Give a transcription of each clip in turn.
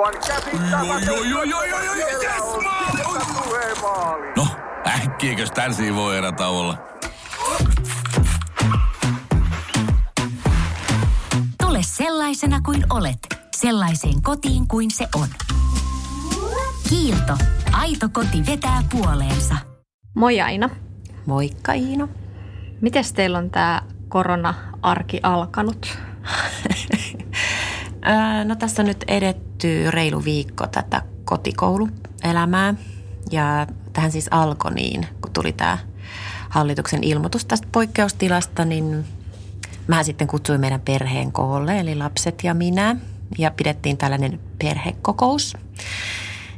Aivan käsittämätöntä. No, äkkiäkös tän voi erä olla? Tule sellaisena kuin olet, sellaiseen kotiin kuin se on. Kiilto. Aito koti vetää puoleensa. Moi Aina. Moikka Iina. Miten teillä on tämä korona-arki alkanut? no tässä on nyt edetty reilu viikko tätä kotikouluelämää. Ja tähän siis alkoi niin, kun tuli tämä hallituksen ilmoitus tästä poikkeustilasta, niin mä sitten kutsuin meidän perheen koolle, eli lapset ja minä. Ja pidettiin tällainen perhekokous.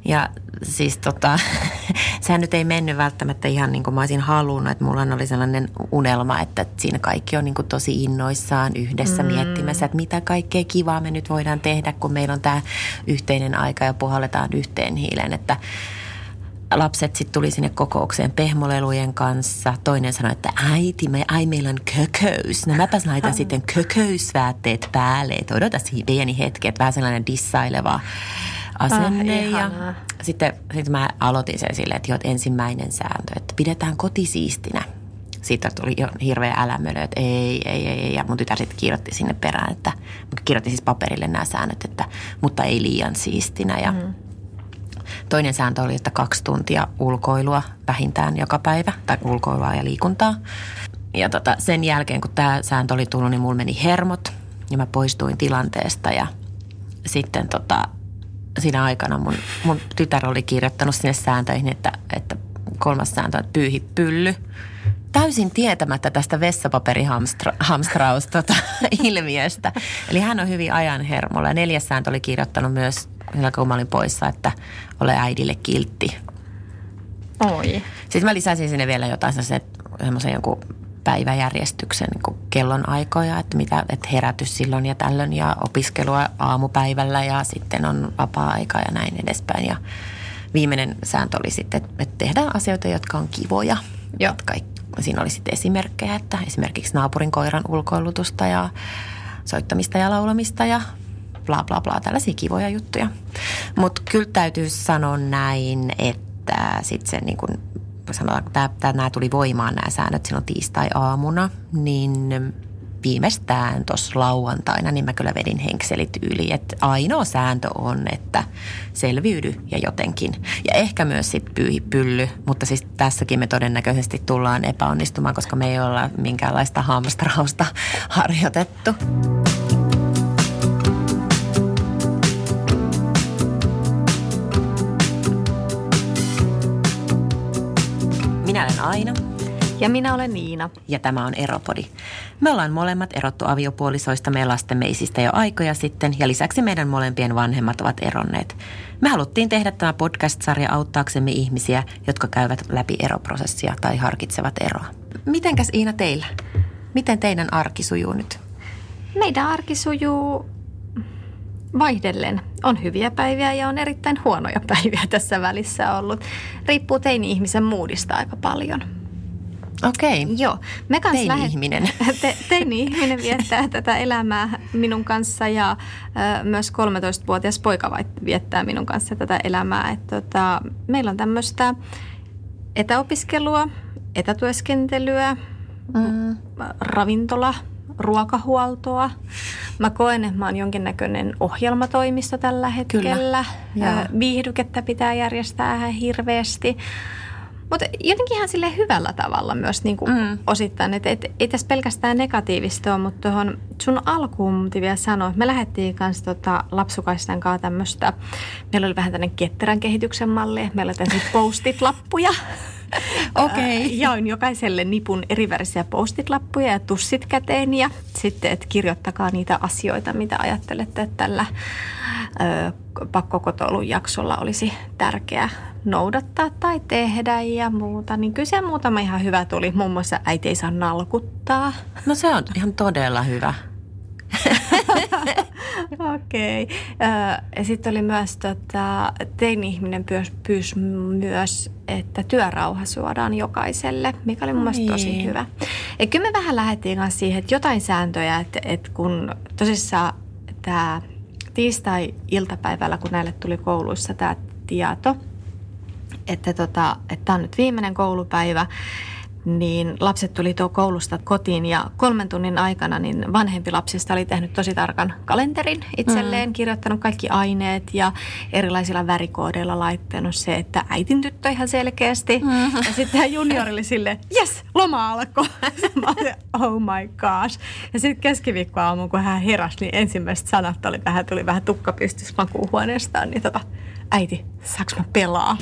Ja siis tota, sehän nyt ei mennyt välttämättä ihan niin kuin mä olisin halunnut, että mulla oli sellainen unelma, että siinä kaikki on niin kuin tosi innoissaan yhdessä mm. miettimässä, että mitä kaikkea kivaa me nyt voidaan tehdä, kun meillä on tämä yhteinen aika ja puhalletaan yhteen hiileen, että lapset sitten tuli sinne kokoukseen pehmolelujen kanssa. Toinen sanoi, että äiti, me, ai meillä on kököys. No mäpäs laitan sitten kököysväätteet päälle. Että odota pieni hetki, että vähän sellainen dissaileva asenne. Ah, ja sitten, sitten mä aloitin sen silleen, että, jo, että ensimmäinen sääntö, että pidetään koti siistinä. Siitä tuli jo hirveä älämölö, että ei, ei, ei, ei. Ja mun tytär sitten kirjoitti sinne perään, että kirjoitti siis paperille nämä säännöt, että mutta ei liian siistinä. Ja mm. Toinen sääntö oli, että kaksi tuntia ulkoilua vähintään joka päivä, tai ulkoilua ja liikuntaa. Ja tota, sen jälkeen, kun tämä sääntö oli tullut, niin mulla meni hermot ja mä poistuin tilanteesta ja sitten tota, siinä aikana mun, mun tytär oli kirjoittanut sinne sääntöihin, että, että kolmas sääntö on, pyyhi pylly. Täysin tietämättä tästä vessapaperihamstraus tota, ilmiöstä. Eli hän on hyvin ajan hermolla. Ja neljäs sääntö oli kirjoittanut myös, kun mä olin poissa, että ole äidille kiltti. Oi. Sitten mä lisäsin sinne vielä jotain semmoisen jonkun päiväjärjestyksen niin kellon aikoja, että, mitä, että herätys silloin ja tällöin ja opiskelua aamupäivällä ja sitten on vapaa-aika ja näin edespäin. Ja viimeinen sääntö oli sitten, että tehdään asioita, jotka on kivoja. Joo. Kaikki, siinä oli sitten esimerkkejä, että esimerkiksi naapurin koiran ulkoilutusta ja soittamista ja laulamista ja bla bla bla, tällaisia kivoja juttuja. Mutta kyllä täytyy sanoa näin, että sitten se niin kuin sanotaan, kun tämä, nämä tuli voimaan nämä säännöt silloin tiistai-aamuna, niin viimeistään tuossa lauantaina, niin mä kyllä vedin henkselit yli. Että ainoa sääntö on, että selviydy ja jotenkin. Ja ehkä myös sitten pyyhi pylly, mutta siis tässäkin me todennäköisesti tullaan epäonnistumaan, koska me ei olla minkäänlaista hamstrausta harjoitettu. Minä olen Aina. Ja minä olen Niina. Ja tämä on Eropodi. Me ollaan molemmat erottu aviopuolisoista meidän lastemme isistä jo aikoja sitten ja lisäksi meidän molempien vanhemmat ovat eronneet. Me haluttiin tehdä tämä podcast-sarja auttaaksemme ihmisiä, jotka käyvät läpi eroprosessia tai harkitsevat eroa. Mitenkäs Iina teillä? Miten teidän arki sujuu nyt? Meidän arki sujuu vaihdellen. On hyviä päiviä ja on erittäin huonoja päiviä tässä välissä ollut. Riippuu teini-ihmisen muudista aika paljon. Okei. Okay. Joo. Me kans teini-ihminen. Lähet, te, teini-ihminen viettää tätä elämää minun kanssa ja ö, myös 13-vuotias poika viettää minun kanssa tätä elämää. Et, tota, meillä on tämmöistä etäopiskelua, etätyöskentelyä, mm. ravintola – ruokahuoltoa. Mä koen, että mä oon jonkinnäköinen ohjelmatoimisto tällä hetkellä. Kyllä. Viihdykettä pitää järjestää ihan hirveästi. Mutta jotenkin ihan sille hyvällä tavalla myös niin kuin mm. osittain. Että et, ei tässä pelkästään negatiivista ole, mutta tuohon sun alkuun mun vielä sanoa, me lähdettiin kanssa tota lapsukaisten kanssa tämmöistä, meillä oli vähän tämmöinen ketterän kehityksen malli, meillä oli postit-lappuja. Okei. Okay. Jaoin jokaiselle nipun erivärisiä postit-lappuja ja tussit käteen ja sitten, että kirjoittakaa niitä asioita, mitä ajattelette, että tällä ö, pakkokotoulun jaksolla olisi tärkeää noudattaa tai tehdä ja muuta. Niin kyllä se muutama ihan hyvä tuli. Muun muassa äiti ei saa nalkuttaa. No se on ihan todella hyvä. Okei. Okay. Ja sitten oli myös, tota, teini-ihminen pyys, pyys myös, että työrauha suodaan jokaiselle, mikä oli mun mielestä tosi niin. hyvä. Ja kyllä me vähän lähdettiin kanssa siihen, että jotain sääntöjä, että, että kun tosissaan tämä tiistai-iltapäivällä, kun näille tuli kouluissa tämä tieto, että tota, tämä on nyt viimeinen koulupäivä, niin lapset tuli tuo koulusta kotiin ja kolmen tunnin aikana niin vanhempi lapsista oli tehnyt tosi tarkan kalenterin itselleen, mm. kirjoittanut kaikki aineet ja erilaisilla värikoodeilla laittanut se, että äitin tyttö ihan selkeästi. Mm. Ja sitten tämä juniori oli silleen, yes, loma alkoi. Oh my gosh. Ja sitten keskiviikkoaamu, kun hän heräsi, niin ensimmäiset sanat oli vähän, tuli vähän tukkapystys makuuhuoneestaan, niin tota, äiti, saaks mä pelaa?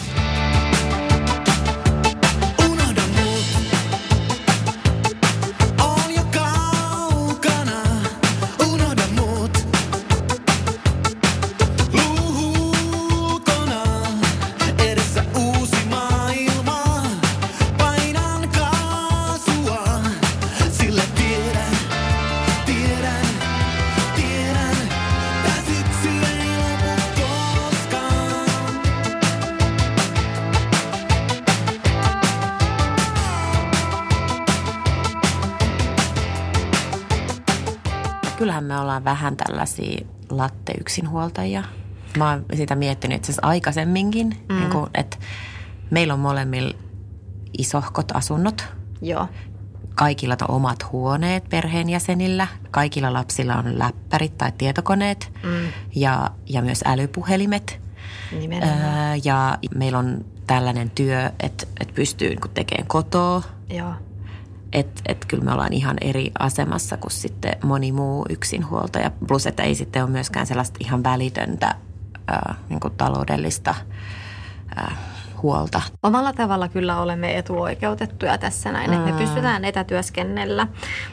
Ollaan vähän tällaisia latte-yksinhuoltajia. Mä oon sitä miettinyt itse asiassa aikaisemminkin, mm. niin kuin, että meillä on molemmilla isohkot asunnot. Joo. Kaikilla on omat huoneet perheenjäsenillä. Kaikilla lapsilla on läppärit tai tietokoneet mm. ja, ja myös älypuhelimet. Nimenomaan. Öö, ja meillä on tällainen työ, että, että pystyy niin tekemään kotoa. Joo. Että et kyllä me ollaan ihan eri asemassa kuin sitten moni muu yksinhuoltaja. Plus, että ei sitten ole myöskään sellaista ihan välitöntä ää, niin taloudellista ää, huolta. Omalla tavalla kyllä olemme etuoikeutettuja tässä näin, että me pystytään etätyöskennellä.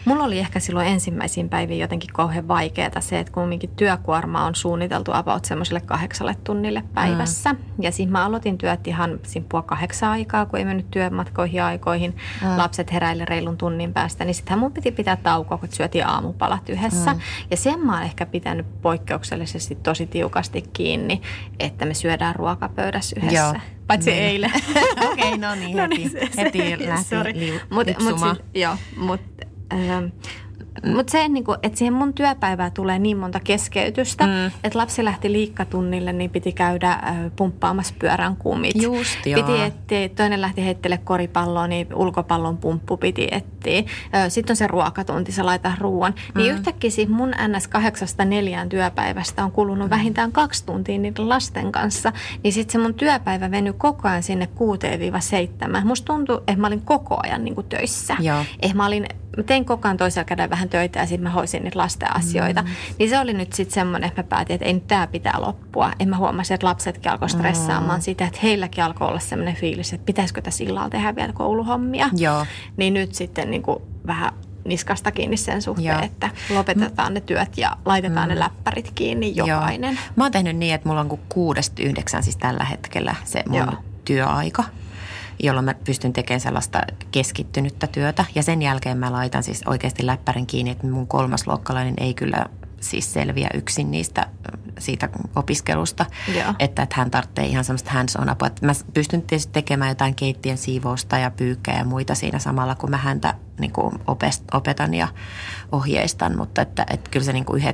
Mulla oli ehkä silloin ensimmäisiin päiviin jotenkin kauhean vaikeaa se, että kumminkin työkuorma on suunniteltu about semmoiselle kahdeksalle tunnille päivässä. Mm. Ja siis mä aloitin työt ihan simpua kahdeksan aikaa, kun ei mennyt työmatkoihin aikoihin. Mm. Lapset heräille reilun tunnin päästä, niin sittenhän mun piti pitää taukoa, kun syötiin aamupalat yhdessä. Mm. Ja sen mä oon ehkä pitänyt poikkeuksellisesti tosi tiukasti kiinni, että me syödään ruokapöydässä yhdessä. Joo. Paitsi Niin. eilen. Okei, okay, no niin, heti, heti lähti sorry. liu- mut, mut, siis, joo, mut, ähm, mut se, niinku, että siihen mun työpäivään tulee niin monta keskeytystä, mm. että lapsi lähti liikkatunnille, niin piti käydä äh, pumppaamassa pyörän kumit. Just, joo. Piti etsiä, toinen lähti heittele koripalloa, niin ulkopallon pumppu piti etsiä. Sitten on se ruokatunti, sä laitat ruoan. Mm. Niin yhtäkkiä siis mun NS 8 työpäivästä on kulunut mm. vähintään kaksi tuntia niiden lasten kanssa. Niin sitten se mun työpäivä venyi koko ajan sinne 6-7. Musta tuntuu, että mä olin koko ajan niin kuin töissä. Joo. Eh, mä, olin, mä tein koko ajan toisella kädellä vähän töitä ja sitten mä hoisin niitä lasten asioita. Mm. Niin se oli nyt sitten semmoinen, että mä päätin, että ei nyt tää pitää loppua. En mä huomasin, että lapsetkin alkoi stressaamaan mm. sitä, että heilläkin alkoi olla semmoinen fiilis, että pitäisikö tässä illalla tehdä vielä kouluhommia. Joo. Niin nyt sitten niin kuin vähän niskasta kiinni sen suhteen, Joo. että lopetetaan ne työt ja laitetaan mm. ne läppärit kiinni jokainen. Joo. Mä oon tehnyt niin, että mulla on kuin kuudesta yhdeksän siis tällä hetkellä se mun Joo. työaika, jolloin mä pystyn tekemään sellaista keskittynyttä työtä. Ja sen jälkeen mä laitan siis oikeasti läppärin kiinni, että mun kolmasluokkalainen ei kyllä siis selviä yksin niistä siitä opiskelusta. Joo. Että, että hän tarvitsee ihan semmoista hands on apua. Että mä pystyn tietysti tekemään jotain keittiön siivousta ja pyykkää ja muita siinä samalla, kun mä häntä niin kuin opetan ja ohjeistan. Mutta että, että kyllä se niin kuin 9-12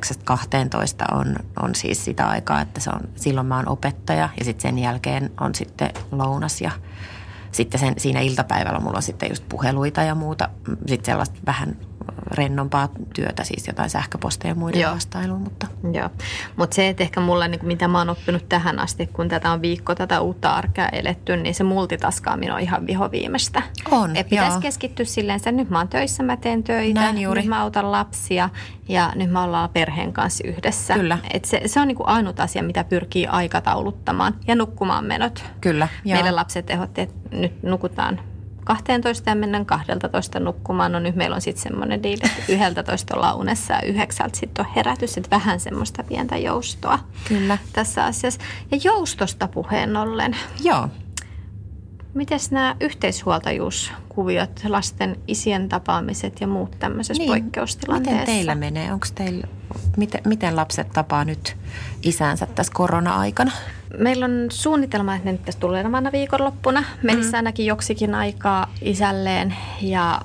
on, on siis sitä aikaa, että se on, silloin mä oon opettaja ja sitten sen jälkeen on sitten lounas ja sitten sen, siinä iltapäivällä mulla on sitten just puheluita ja muuta, sitten sellaista vähän rennompaa työtä, siis jotain sähköposteja ja muiden Joo. vastailua, mutta Joo, mutta se, että ehkä mulla, niin mitä mä oon oppinut tähän asti, kun tätä on viikko tätä uutta arkea eletty, niin se multitaskaaminen on ihan vihoviimeistä. On, Et pitäisi joo. keskittyä silleen, että nyt mä oon töissä, mä teen töitä, Näin juuri. nyt mä autan lapsia ja nyt mä ollaan perheen kanssa yhdessä. Kyllä. Et se, se on niin kuin ainut asia, mitä pyrkii aikatauluttamaan ja nukkumaan menot. kyllä. joo. Meille lapset ehdotti, että nyt nukutaan 12 ja mennään 12 nukkumaan. No nyt meillä on sitten semmoinen diili, että 11 ollaan unessa ja yhdeksältä sitten on herätys, että vähän semmoista pientä joustoa Kyllä. tässä asiassa. Ja joustosta puheen ollen, Joo. Mites nämä yhteishuoltajuuskuviot, lasten isien tapaamiset ja muut tämmöisessä Niin. poikkeustilanteessa? Miten teillä menee? Onko teillä, miten, miten lapset tapaa nyt isänsä tässä korona-aikana? Meillä on suunnitelma, että ne nyt tässä tulevana viikonloppuna menisi mm. ainakin joksikin aikaa isälleen ja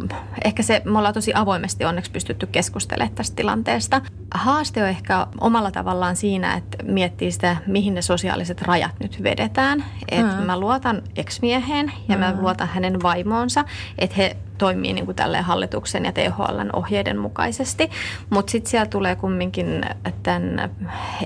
mm, ehkä se, me ollaan tosi avoimesti onneksi pystytty keskustelemaan tästä tilanteesta. Haaste on ehkä omalla tavallaan siinä, että miettii sitä, mihin ne sosiaaliset rajat nyt vedetään. Että Mm. mä luotan ex-mieheen ja mä luotan hänen vaimoonsa, että he toimii niin kuin tälleen hallituksen ja THLn ohjeiden mukaisesti. Mutta sitten siellä tulee kumminkin tämän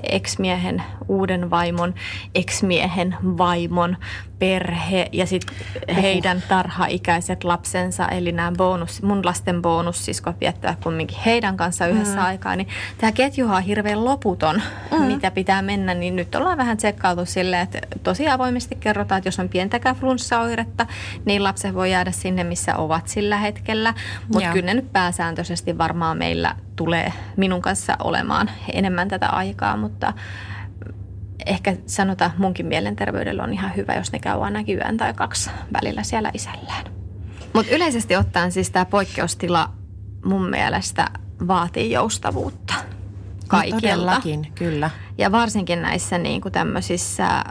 ex-miehen, uuden vaimon, ex-miehen vaimon perhe ja sitten heidän tarhaikäiset lapsensa, eli nämä bonus, mun lasten bonussiskot viettää kumminkin heidän kanssa yhdessä mm. aikaa, niin tämä ketjuhan on hirveän loputon, mm. mitä pitää mennä, niin nyt ollaan vähän tsekkailtu silleen, että tosi avoimesti kerrotaan, että jos on pientäkään flunssaoiretta, niin lapset voi jäädä sinne, missä ovat sillä hetkellä, mutta kyllä ne nyt pääsääntöisesti varmaan meillä tulee minun kanssa olemaan enemmän tätä aikaa, mutta ehkä sanotaan munkin mielenterveydellä on ihan hyvä, jos ne käy ainakin yön tai kaksi välillä siellä isällään. Mutta yleisesti ottaen siis tämä poikkeustila mun mielestä vaatii joustavuutta kaikilta. No, todellakin, kyllä. Ja varsinkin näissä niin kuin tämmöisissä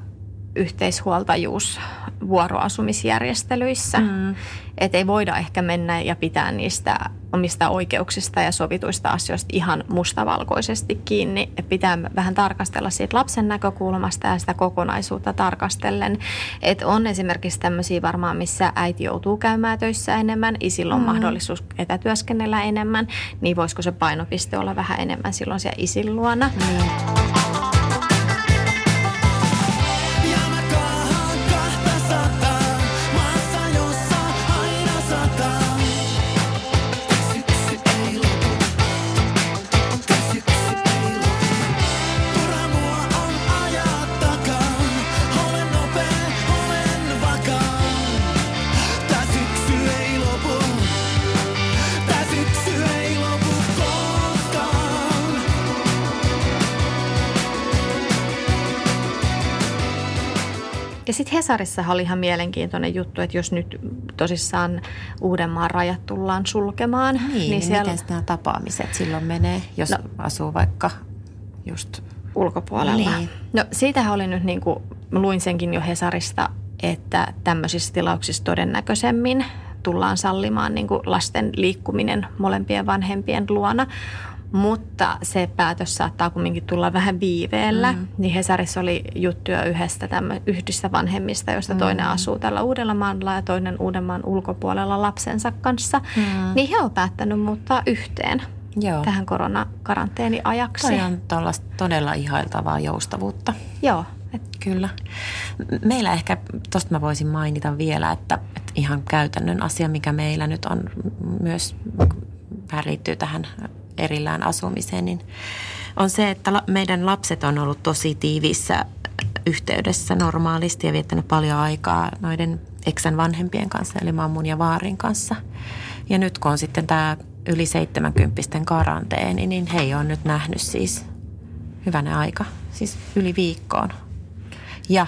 yhteishuoltajuus vuoroasumisjärjestelyissä. Mm. Että ei voida ehkä mennä ja pitää niistä omista oikeuksista ja sovituista asioista ihan mustavalkoisesti kiinni. Et pitää vähän tarkastella siitä lapsen näkökulmasta ja sitä kokonaisuutta tarkastellen. Että on esimerkiksi tämmöisiä varmaan, missä äiti joutuu käymään töissä enemmän, isillä on mm. mahdollisuus etätyöskennellä enemmän, niin voisiko se painopiste olla vähän enemmän silloin siellä isin luona. Mm. Hesarissa oli ihan mielenkiintoinen juttu, että jos nyt tosissaan Uudenmaan rajat tullaan sulkemaan, Niin, niin, niin siellä miten nämä tapaamiset silloin menee, jos No. asuu vaikka just... ulkopuolella. Niin. No siitähän oli nyt niin kuin, luin senkin jo Hesarista, että tämmöisissä tilauksissa todennäköisemmin tullaan sallimaan niin kuin lasten liikkuminen molempien vanhempien luona. Mutta se päätös saattaa kumminkin tulla vähän viiveellä. Mm. Niin Hesarissa oli juttuja yhdestä, tämmö, yhdistä vanhemmista, joista mm. toinen asuu tällä Uudellamaalla ja toinen Uudenmaan ulkopuolella lapsensa kanssa. Mm. Niin he on päättänyt muuttaa yhteen Joo. tähän koronakaranteeniajaksi. Toi on todella ihailtavaa joustavuutta. Joo, et Kyllä. Meillä ehkä, tuosta mä voisin mainita vielä, että, että ihan käytännön asia, mikä meillä nyt on myös, vähän liittyy tähän erillään asumiseen, niin on se, että meidän lapset on ollut tosi tiiviissä yhteydessä normaalisti ja viettänyt paljon aikaa noiden eksän vanhempien kanssa, eli mammun ja vaarin kanssa. Ja nyt kun on sitten tämä yli 70 karanteeni, niin he ole nyt nähnyt siis hyvänä aika, siis yli viikkoon. Ja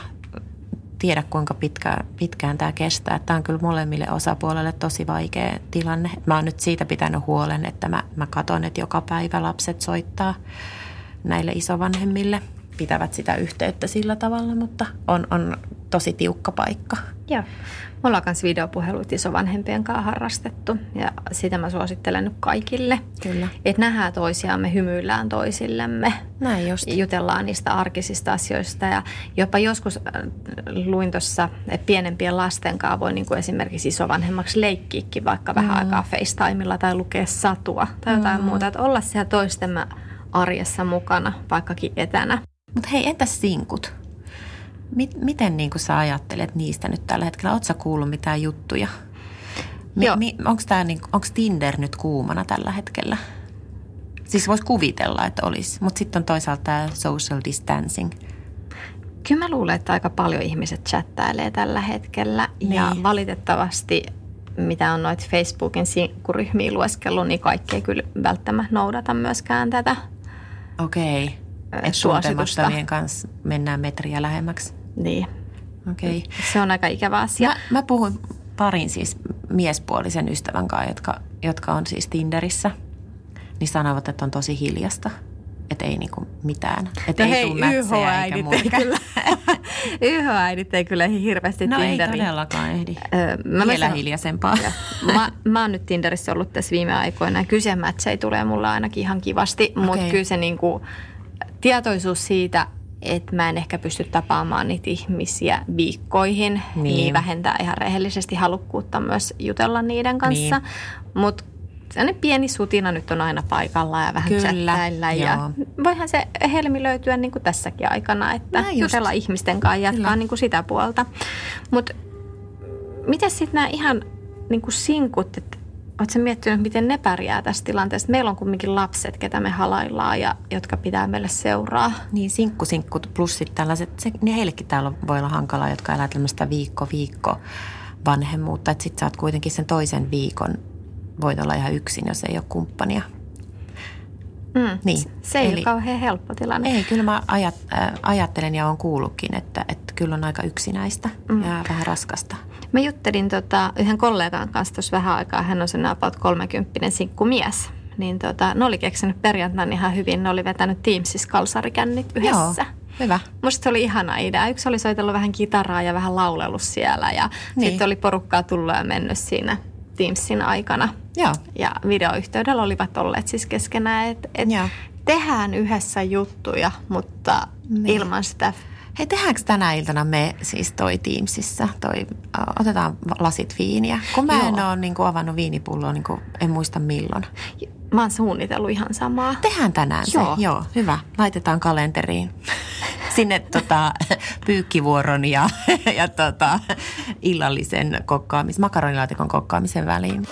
tiedä kuinka pitkä, pitkään tämä kestää. Tämä on kyllä molemmille osapuolelle tosi vaikea tilanne. Mä oon nyt siitä pitänyt huolen, että mä, mä katon, että joka päivä lapset soittaa näille isovanhemmille. Pitävät sitä yhteyttä sillä tavalla, mutta on, on tosi tiukka paikka. Joo. Me ollaan myös videopuheluita isovanhempien kanssa harrastettu ja sitä mä suosittelen nyt kaikille. Kyllä. Että nähdään toisiamme, hymyillään toisillemme. Näin just. Jutellaan niistä arkisista asioista ja jopa joskus äh, luin tuossa, että pienempien lasten kanssa voi niin kuin esimerkiksi isovanhemmaksi leikkiäkin vaikka vähän Mm. aikaa FaceTimella tai lukea satua tai jotain muuta. Että olla siellä toistemme arjessa mukana, vaikkakin etänä. Mutta hei, entäs sinkut? Mit, miten niin sä ajattelet niistä nyt tällä hetkellä? Oletko kuullut mitään juttuja? Joo. Mi, onko niin, Tinder nyt kuumana tällä hetkellä? Siis voisi kuvitella, että olisi, mutta sitten on toisaalta tämä social distancing. Kyllä mä luulen, että aika paljon ihmiset chattailee tällä hetkellä ja Niin. valitettavasti mitä on noita Facebookin sinkkuryhmiä lueskellut, niin kaikki ei kyllä välttämättä noudata myöskään tätä Okei. Että suositusta. kanssa mennään metriä lähemmäksi. Niin. Okei. Se on aika ikävä asia. Mä, mä puhuin parin siis miespuolisen ystävän kanssa, jotka, jotka on siis Tinderissä. Niin sanovat, että on tosi hiljasta. Että ei niinku mitään. Että No ei hei, YH-äidit ei kyllä. YH-äidit ei kyllä hirveästi No ei Tinderiin. todellakaan ehdi. Öö, mä Vielä sanon- hiljaisempaa. mä, mä oon nyt Tinderissä ollut tässä viime aikoina ja kysemätsejä tulee mulle ainakin ihan kivasti, mutta Okei. kyllä se niinku, tietoisuus siitä, että mä en ehkä pysty tapaamaan niitä ihmisiä viikkoihin, niin, Niin. vähentää ihan rehellisesti halukkuutta myös jutella niiden kanssa. Niin. Mutta sellainen pieni sutina nyt on aina paikalla ja vähän Kyllä, chattailla. Ja voihan se helmi löytyä niin kuin tässäkin aikana, että Näin just. jutella ihmisten kanssa ja jatkaa Kyllä. niin kuin sitä puolta. Mutta miten sitten nämä ihan niin kuin sinkut, että oletko miettinyt, miten ne pärjää tässä tilanteessa? Meillä on kumminkin lapset, ketä me halaillaan ja jotka pitää meille seuraa. Niin sinkku, sinkku plus sitten tällaiset, se, niin heillekin täällä voi olla hankalaa, jotka elää tämmöistä viikko, viikko vanhemmuutta. Että sit sä oot kuitenkin sen toisen viikon, voit olla ihan yksin, jos ei ole kumppania. Mm. Niin, Se ei eli- ole kauhean helppo tilanne. Ei, kyllä mä ajat, äh, ajattelen ja on kuullutkin, että, että kyllä on aika yksinäistä mm. ja vähän raskasta. Mä juttelin tota, yhden kollegan kanssa tuossa vähän aikaa. Hän on sen about 30 sinkkumies. Niin tota, ne oli keksinyt perjantaina ihan hyvin. Ne oli vetänyt Teamsissa kalsarikännit yhdessä. Joo, hyvä. Musta se oli ihana idea. Yksi oli soitellut vähän kitaraa ja vähän laulellut siellä. Ja Niin. sitten oli porukkaa tullut ja mennyt siinä Teamsin aikana. Joo. Ja videoyhteydellä olivat olleet siis keskenään, että et Joo. tehdään yhdessä juttuja, mutta Niin. ilman sitä Hei, tehdäänkö tänä iltana me siis toi Teamsissa, toi, otetaan lasit viiniä? Kun mä en Joo. ole niin kuin, avannut viinipulloa, niin kuin, en muista milloin. Mä oon suunnitellut ihan samaa. Tehdään tänään se. Joo. Joo, hyvä. Laitetaan kalenteriin. Sinne tota, pyykkivuoron ja, ja tota, illallisen kokkaamisen, makaronilaatikon kokkaamisen väliin.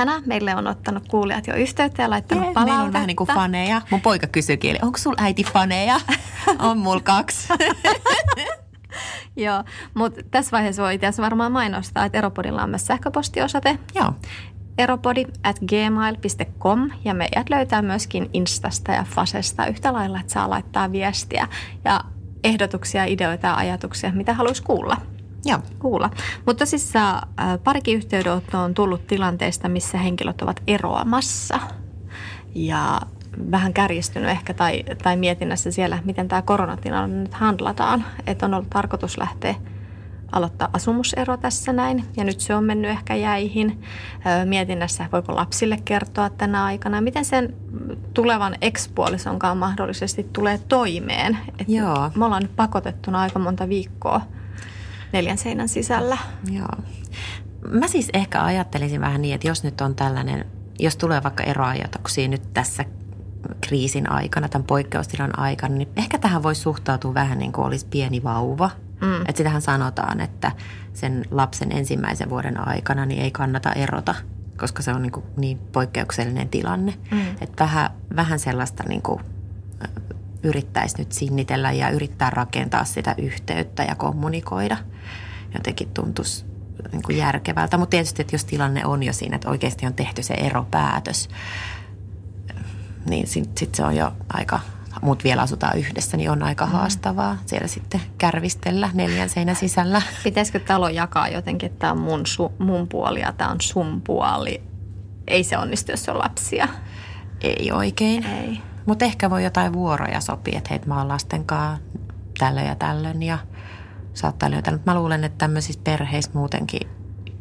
Ihana, meille on ottanut kuulijat jo yhteyttä ja laittanut Jee, palautetta. Meillä on vähän niin kuin faneja. Mun poika kysyykin, onko sulla äiti faneja? on mulla kaksi. Joo, mutta tässä vaiheessa voi itse asiassa varmaan mainostaa, että Eropodilla on myös sähköpostiosoite Joo. eropodi at gmail.com ja meidät löytää myöskin Instasta ja Fasesta yhtä lailla, että saa laittaa viestiä ja ehdotuksia, ideoita ja ajatuksia, mitä haluaisi kuulla. Joo. kuulla. Mutta tosissaan äh, parikin yhteydenottoa on tullut tilanteesta, missä henkilöt ovat eroamassa. Ja vähän kärjistynyt ehkä tai, tai mietinnässä siellä, miten tämä koronatilanne nyt handlataan. Että on ollut tarkoitus lähteä aloittaa asumusero tässä näin ja nyt se on mennyt ehkä jäihin. Mietinnässä, voiko lapsille kertoa tänä aikana, miten sen tulevan ekspuolisonkaan mahdollisesti tulee toimeen. Et Joo. Me ollaan nyt pakotettuna aika monta viikkoa neljän seinän sisällä. Joo. Mä siis ehkä ajattelisin vähän niin, että jos nyt on tällainen, jos tulee vaikka eroajatuksia nyt tässä kriisin aikana, tämän poikkeustilan aikana, niin ehkä tähän voisi suhtautua vähän niin kuin olisi pieni vauva. Mm. Että sitähän sanotaan, että sen lapsen ensimmäisen vuoden aikana niin ei kannata erota, koska se on niin, kuin niin poikkeuksellinen tilanne. Mm. Että vähän, vähän sellaista niin kuin yrittäisi nyt sinnitellä ja yrittää rakentaa sitä yhteyttä ja kommunikoida. Jotenkin tuntuisi niin kuin järkevältä. Mutta tietysti, että jos tilanne on jo siinä, että oikeasti on tehty se eropäätös, niin sitten sit se on jo aika, muut vielä asutaan yhdessä, niin on aika haastavaa siellä sitten kärvistellä neljän seinän sisällä. Pitäisikö talo jakaa jotenkin, että tämä on mun, su, mun puoli ja tämä on sun puoli? Ei se onnistu, jos on lapsia. Ei oikein. Ei. Mutta ehkä voi jotain vuoroja sopia, että hei, mä oon lasten kanssa tällöin ja tällöin ja saattaa löytää. Mutta mä luulen, että tämmöisissä perheissä muutenkin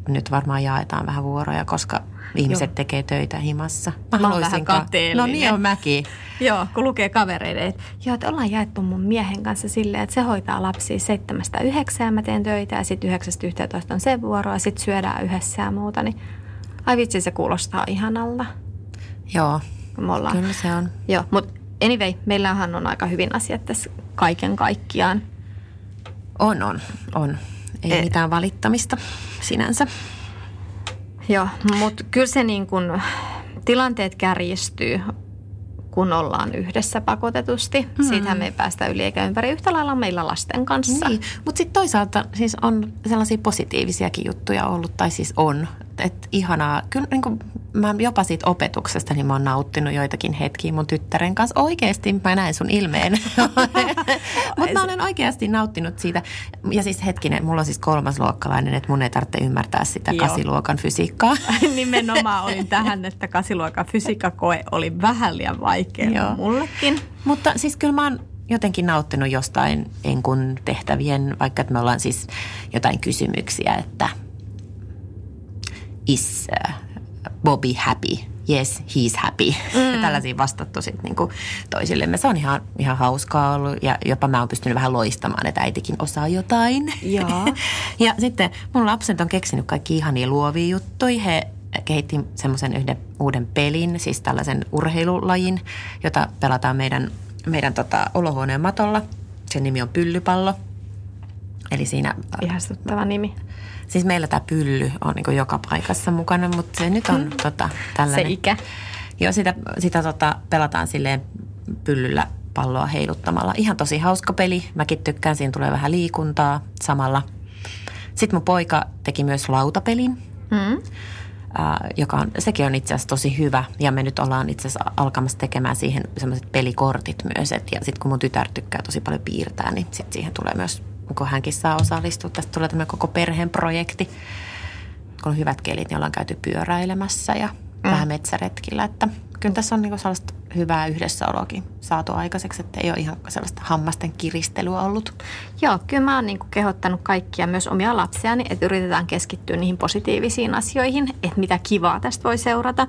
nyt varmaan jaetaan vähän vuoroja, koska ihmiset Joo. tekee töitä himassa. Mä oon haluaisin vähän kateellinen. No niin on mäkin. Joo, kun lukee kavereiden, että joo, että ollaan jaettu mun miehen kanssa silleen, että se hoitaa lapsia seitsemästä yhdeksään mä teen töitä ja sitten yhdeksästä yhteentoista on sen vuoro ja sitten syödään yhdessä ja muuta, niin ai vitsi, se kuulostaa ihanalta, Joo, kun me ollaan. kyllä se on. Joo, mutta anyway, meillähän on aika hyvin asiat tässä kaiken kaikkiaan. On, on, on. Ei Eh. mitään valittamista sinänsä. Joo, mutta kyllä se niin kuin tilanteet kärjistyy, kun ollaan yhdessä pakotetusti. Mm. Siitähän me ei päästä yli eikä ympäri. Yhtä lailla meillä lasten kanssa. Niin, mutta sitten toisaalta siis on sellaisia positiivisiakin juttuja ollut, tai siis on. Että ihanaa, kyllä niin kuin, mä jopa siitä opetuksesta, niin mä oon nauttinut joitakin hetkiä mun tyttären kanssa. Oikeasti mä näen sun ilmeen. mutta mä olen oikeasti nauttinut siitä. Ja siis hetkinen, mulla on siis kolmasluokkalainen, että mun ei tarvitse ymmärtää sitä Joo. kasiluokan fysiikkaa. Nimenomaan olin tähän, että kasiluokan fysiikkakoe oli vähän liian vaikea Joo. mullekin. Mutta siis kyllä mä oon jotenkin nauttinut jostain enkun tehtävien, vaikka että me ollaan siis jotain kysymyksiä, että is uh, Bobby happy? Yes, he's happy. Mm. Tällaisia vastattu sitten niinku toisillemme. Se on ihan, ihan hauskaa ollut ja jopa mä oon pystynyt vähän loistamaan, että äitikin osaa jotain. Joo. ja sitten mun lapset on keksinyt kaikki ihania luovia juttuja. He kehitti semmoisen yhden uuden pelin, siis tällaisen urheilulajin, jota pelataan meidän, meidän tota, olohuoneen matolla. Sen nimi on Pyllypallo. Eli siinä Ihastuttava nimi. Siis meillä tämä pylly on niin joka paikassa mukana, mutta se nyt on tota, tällainen. Se ikä. Joo, sitä, sitä tota, pelataan silleen pyllyllä palloa heiluttamalla. Ihan tosi hauska peli. Mäkin tykkään, siinä tulee vähän liikuntaa samalla. Sitten mun poika teki myös lautapelin, Mm. äh, joka on, sekin on itse asiassa tosi hyvä. Ja me nyt ollaan itse asiassa alkamassa tekemään siihen semmoiset pelikortit myös. Et, ja sitten kun mun tytär tykkää tosi paljon piirtää, niin sit siihen tulee myös, kun hänkin saa osallistua. Tästä tulee tämmöinen koko perheen projekti. Kun on hyvät kelit, niin ollaan käyty pyöräilemässä ja mm. vähän metsäretkillä. Että kyllä tässä on niinku sellaista hyvää yhdessäoloakin saatu aikaiseksi, että ei ole ihan sellaista hammasten kiristelyä ollut. Joo, kyllä mä oon niin kehottanut kaikkia, myös omia lapsiani, että yritetään keskittyä niihin positiivisiin asioihin, että mitä kivaa tästä voi seurata.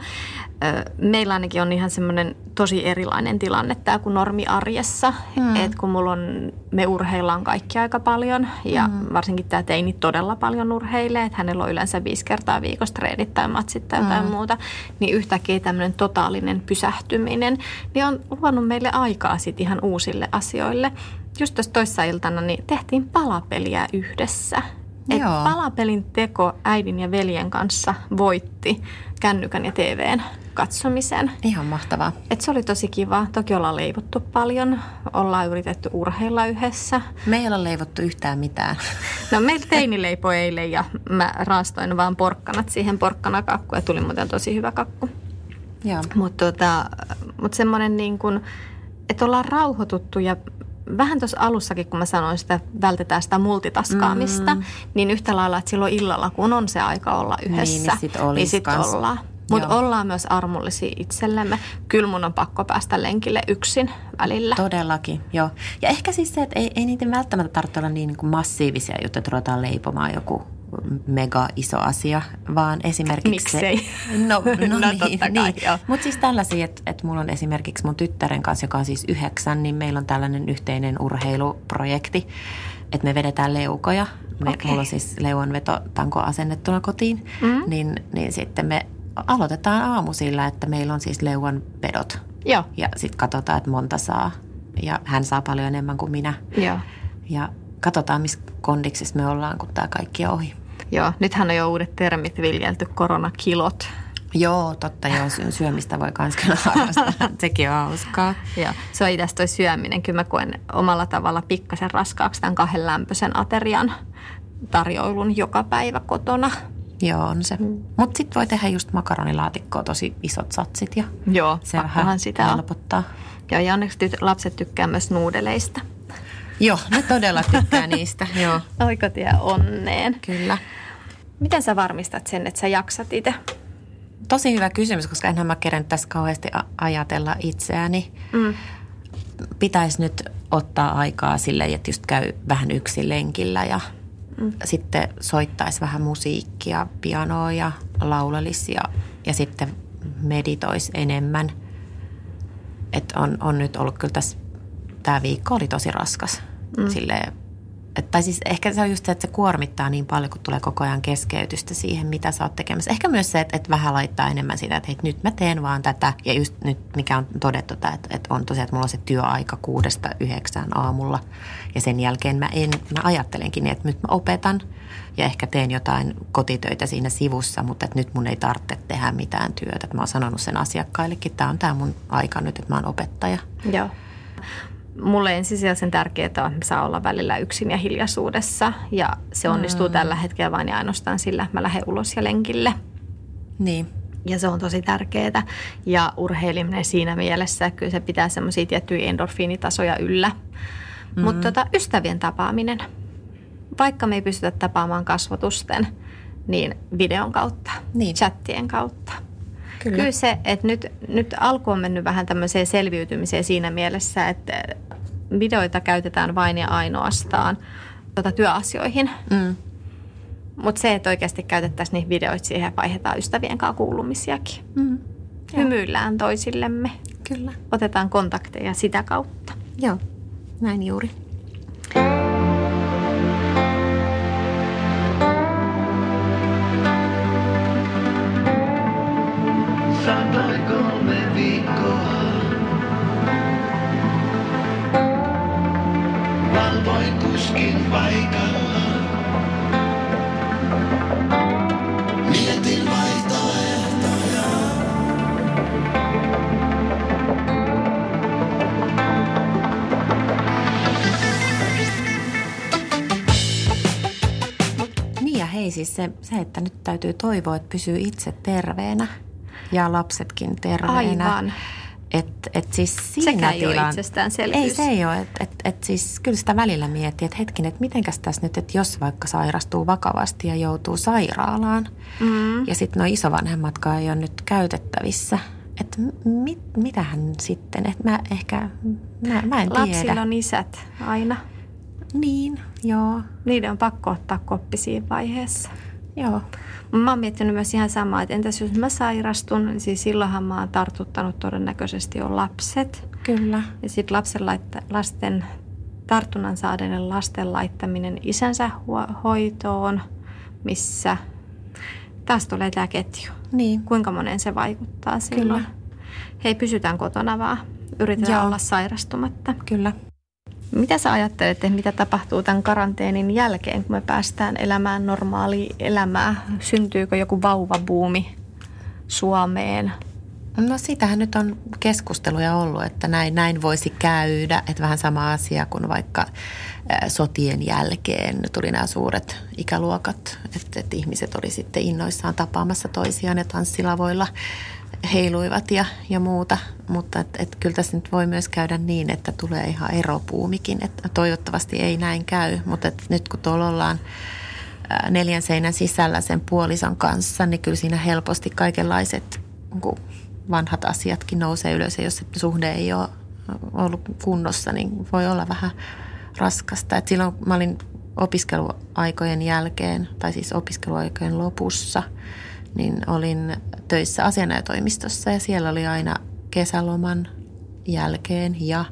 Meillä ainakin on ihan semmoinen tosi erilainen tilanne tämä kuin normiarjessa, mm. että kun mulla on, me urheillaan kaikki aika paljon ja mm. varsinkin tämä teini todella paljon urheilee, että hänellä on yleensä viisi kertaa viikossa treenit tai matsit tai jotain mm. muuta, niin yhtäkkiä tämmöinen totaalinen pysähtyminen, niin on luonut meille aikaa sitten ihan uusille asioille. Just tuossa toissa iltana niin tehtiin palapeliä yhdessä. Et Joo. palapelin teko äidin ja veljen kanssa voitti kännykän ja TVn katsomisen. Ihan mahtavaa. Et se oli tosi kiva. Toki ollaan leivottu paljon, ollaan yritetty urheilla yhdessä. Me ei olla leivottu yhtään mitään. No meillä teini leipoi eilen ja mä raastoin vaan porkkanat siihen porkkanakakkuun ja tuli muuten tosi hyvä kakku. Mutta tota, mut semmoinen niin kuin, että ollaan rauhoituttu ja vähän tuossa alussakin, kun mä sanoin sitä, vältetään sitä multitaskaamista, mm. niin yhtä lailla, että silloin illalla, kun on se aika olla yhdessä, niin sit olis niin sit kans. ollaan. Mutta ollaan myös armollisia itsellemme. Kyllä mun on pakko päästä lenkille yksin välillä. Todellakin, joo. Ja ehkä siis se, että ei, ei niitä välttämättä tarvitse olla niin, niin kuin massiivisia juttuja, että ruvetaan leipomaan joku mega iso asia, vaan esimerkiksi Miksei? Se, no, no, No niin, niin. Mutta siis tällaisia, että, että mulla on esimerkiksi mun tyttären kanssa, joka on siis yhdeksän, niin meillä on tällainen yhteinen urheiluprojekti, että me vedetään leukoja. Me, Okei. Mulla on siis leuanvetotanko asennettuna kotiin, Mm. niin, niin sitten me aloitetaan aamu sillä, että meillä on siis leuanvedot. Joo, Ja sitten katsotaan, että monta saa. Ja hän saa paljon enemmän kuin minä. joo. Ja katsotaan, missä kondiksissa me ollaan, kun tämä kaikki on ohi. Joo, nythän on jo uudet termit viljelty, koronakilot. Joo, totta joo. sy- Syömistä voi kans kyllä harrastaa. Sekin on hauskaa. Joo, se on itse toi syöminen. Kyllä mä koen omalla tavalla pikkasen raskaaksi tämän kahden lämpöisen aterian tarjoilun joka päivä kotona. Joo, on se. Mutta sitten voi tehdä just makaronilaatikkoa, tosi isot satsit ja Joo, se vähän sitä on. helpottaa. Joo, ja onneksi lapset tykkää myös nuudeleista. Joo, ne todella tykkää niistä. Joo, Oikotie onneen. kyllä. Miten sä varmistat sen, että sä jaksat itse? Tosi hyvä kysymys, koska enhän mä kerran tässä kauheasti ajatella itseäni. Mm. pitäisi nyt ottaa aikaa sille, että just käy vähän yksin lenkillä ja mm. sitten soittaisi vähän musiikkia, pianoa ja laulelisi ja, ja sitten meditoisi enemmän. Et on, on nyt ollut kyllä tässä, tämä viikko oli tosi raskas. Mm. Silleen et, tai siis ehkä se on just se, että se kuormittaa niin paljon, kun tulee koko ajan keskeytystä siihen, mitä sä oot tekemässä. Ehkä myös se, että, että vähän laittaa enemmän sitä, että hei, nyt mä teen vaan tätä. Ja just nyt, mikä on todettu, että, että on tosiaan, että mulla on se työaika kuudesta yhdeksään aamulla. Ja sen jälkeen mä, en, mä ajattelenkin että nyt mä opetan ja ehkä teen jotain kotitöitä siinä sivussa, mutta että nyt mun ei tarvitse tehdä mitään työtä. Että mä oon sanonut sen asiakkaillekin, että tämä on tämä mun aika nyt, että mä oon opettaja. Joo. Mulle ensisijaisen tärkeää on, että saa olla välillä yksin ja hiljaisuudessa. Ja se onnistuu mm. tällä hetkellä vain ja ainoastaan sillä, että mä lähden ulos ja lenkille. Niin. Ja se on tosi tärkeää. Ja urheiliminen siinä mielessä, että kyllä se pitää semmoisia tiettyjä endorfiinitasoja yllä. Mm. Mutta tota, ystävien tapaaminen. Vaikka me ei pystytä tapaamaan kasvotusten, niin videon kautta, Niin. chattien kautta. Kyllä. Kyllä se, että nyt, nyt alku on mennyt vähän tämmöiseen selviytymiseen siinä mielessä, että videoita käytetään vain ja ainoastaan tota, työasioihin. Mm. Mutta se, että oikeasti käytettäisiin niitä videoita siihen ja vaihdetaan ystävien kanssa kuulumisiakin. Mm. Hymyillään toisillemme. Kyllä. Otetaan kontakteja sitä kautta. Joo, näin juuri. Kuskin paikalla. Mietin vaihtoehtoja. Niin ja hei siis se, se, että nyt täytyy toivoa, että pysyy itse terveenä ja lapsetkin terveenä. Aivan. Että et siis siinä Sekään ei ole tilan- itsestäänselvyys. Ei se ei ole. Että et, et siis kyllä sitä välillä miettii, että hetken, että mitenkäs tässä nyt, että jos vaikka sairastuu vakavasti ja joutuu sairaalaan mm. ja sitten nuo isovanhemmatkaan ei ole nyt käytettävissä, että mit, mitähän sitten, että mä ehkä, mä, mä en tiedä. Lapsilla on isät aina. Niin, joo, Niiden on pakko ottaa koppi siinä vaiheessa. Joo. Mä oon miettinyt myös ihan samaa, että entäs jos mä sairastun, niin siis silloinhan mä oon tartuttanut todennäköisesti jo lapset. Kyllä. Ja sitten lapsen laitta, lasten, tartunnan saaneiden lasten laittaminen isänsä hoitoon, missä taas tulee tämä ketju. Niin. Kuinka monen se vaikuttaa silloin? Kyllä. Hei, pysytään kotona vaan. Yritetään Joo. olla sairastumatta. Kyllä. Mitä sä ajattelet, että mitä tapahtuu tämän karanteenin jälkeen, kun me päästään elämään normaalia elämää? Syntyykö joku vauvabuumi Suomeen? No sitähän nyt on keskusteluja ollut, että näin, näin voisi käydä. Että vähän sama asia kuin vaikka sotien jälkeen tuli nämä suuret ikäluokat. Että, että ihmiset oli sitten innoissaan tapaamassa toisiaan ja tanssilavoilla heiluivat ja, ja muuta. Mutta et, et kyllä tässä nyt voi myös käydä niin, että tulee ihan eropuumikin. Että toivottavasti ei näin käy, mutta et nyt kun tuolla ollaan neljän seinän sisällä sen puolison kanssa, niin kyllä siinä helposti kaikenlaiset niin vanhat asiatkin nousee ylös. Ja jos se suhde ei ole ollut kunnossa, niin voi olla vähän raskasta. Et silloin mä olin opiskeluaikojen jälkeen, tai siis opiskeluaikojen lopussa, niin olin töissä asianajotoimistossa ja siellä oli aina kesäloman jälkeen ja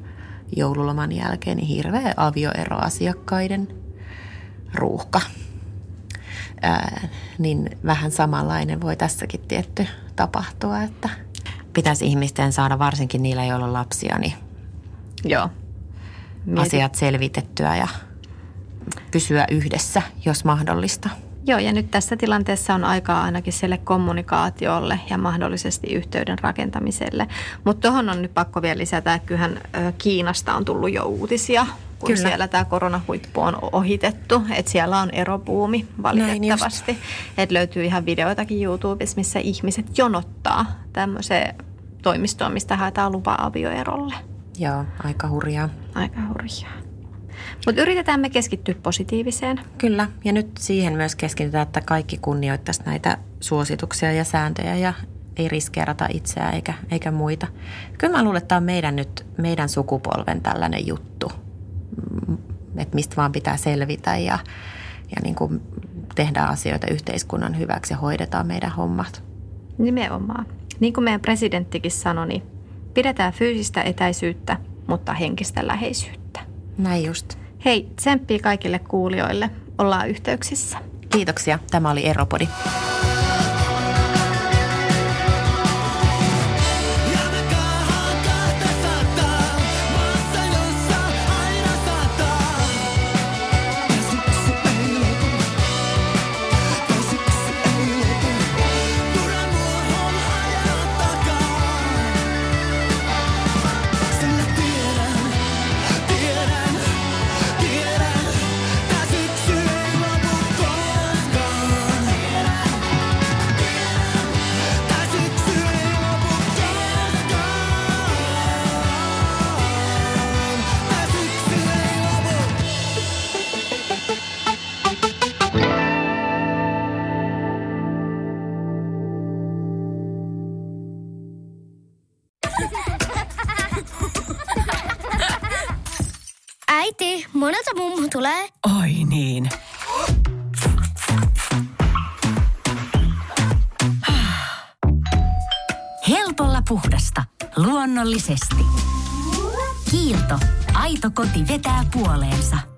joululoman jälkeen niin hirveä avioero asiakkaiden ruuhka. Ää, niin vähän samanlainen voi tässäkin tietty tapahtua, että pitäisi ihmisten saada varsinkin niillä, joilla on lapsia, niin Joo. asiat selvitettyä ja pysyä yhdessä, jos mahdollista. Joo, ja nyt tässä tilanteessa on aikaa ainakin sille kommunikaatiolle ja mahdollisesti yhteyden rakentamiselle. Mutta tuohon on nyt pakko vielä lisätä, että kyllähän Kiinasta on tullut jo uutisia, kun Kyllä. siellä tämä koronahuippu on ohitettu. Että siellä on eropuumi valitettavasti. Että löytyy ihan videoitakin YouTubessa, missä ihmiset jonottaa tämmöiseen toimistoon, mistä haetaan lupa avioerolle. Joo, aika hurjaa. Aika hurjaa. Mutta yritetään me keskittyä positiiviseen. Kyllä, ja nyt siihen myös keskitytään, että kaikki kunnioittaisi näitä suosituksia ja sääntöjä ja ei riskeerata itseään eikä, eikä muita. Kyllä mä luulen, että tämä on meidän nyt, meidän sukupolven tällainen juttu, Mm, että mistä vaan pitää selvitä ja, ja niin kuin tehdään asioita yhteiskunnan hyväksi ja hoidetaan meidän hommat. Nimenomaan. Niin kuin meidän presidenttikin sanoi, niin pidetään fyysistä etäisyyttä, mutta henkistä läheisyyttä. Näin just. Hei, tsemppiä kaikille kuulijoille. Ollaan yhteyksissä. Kiitoksia. Tämä oli Eropodi. Tulee? Oi niin. Helpolla puhdasta. Luonnollisesti. Kiilto. Aito koti vetää puoleensa.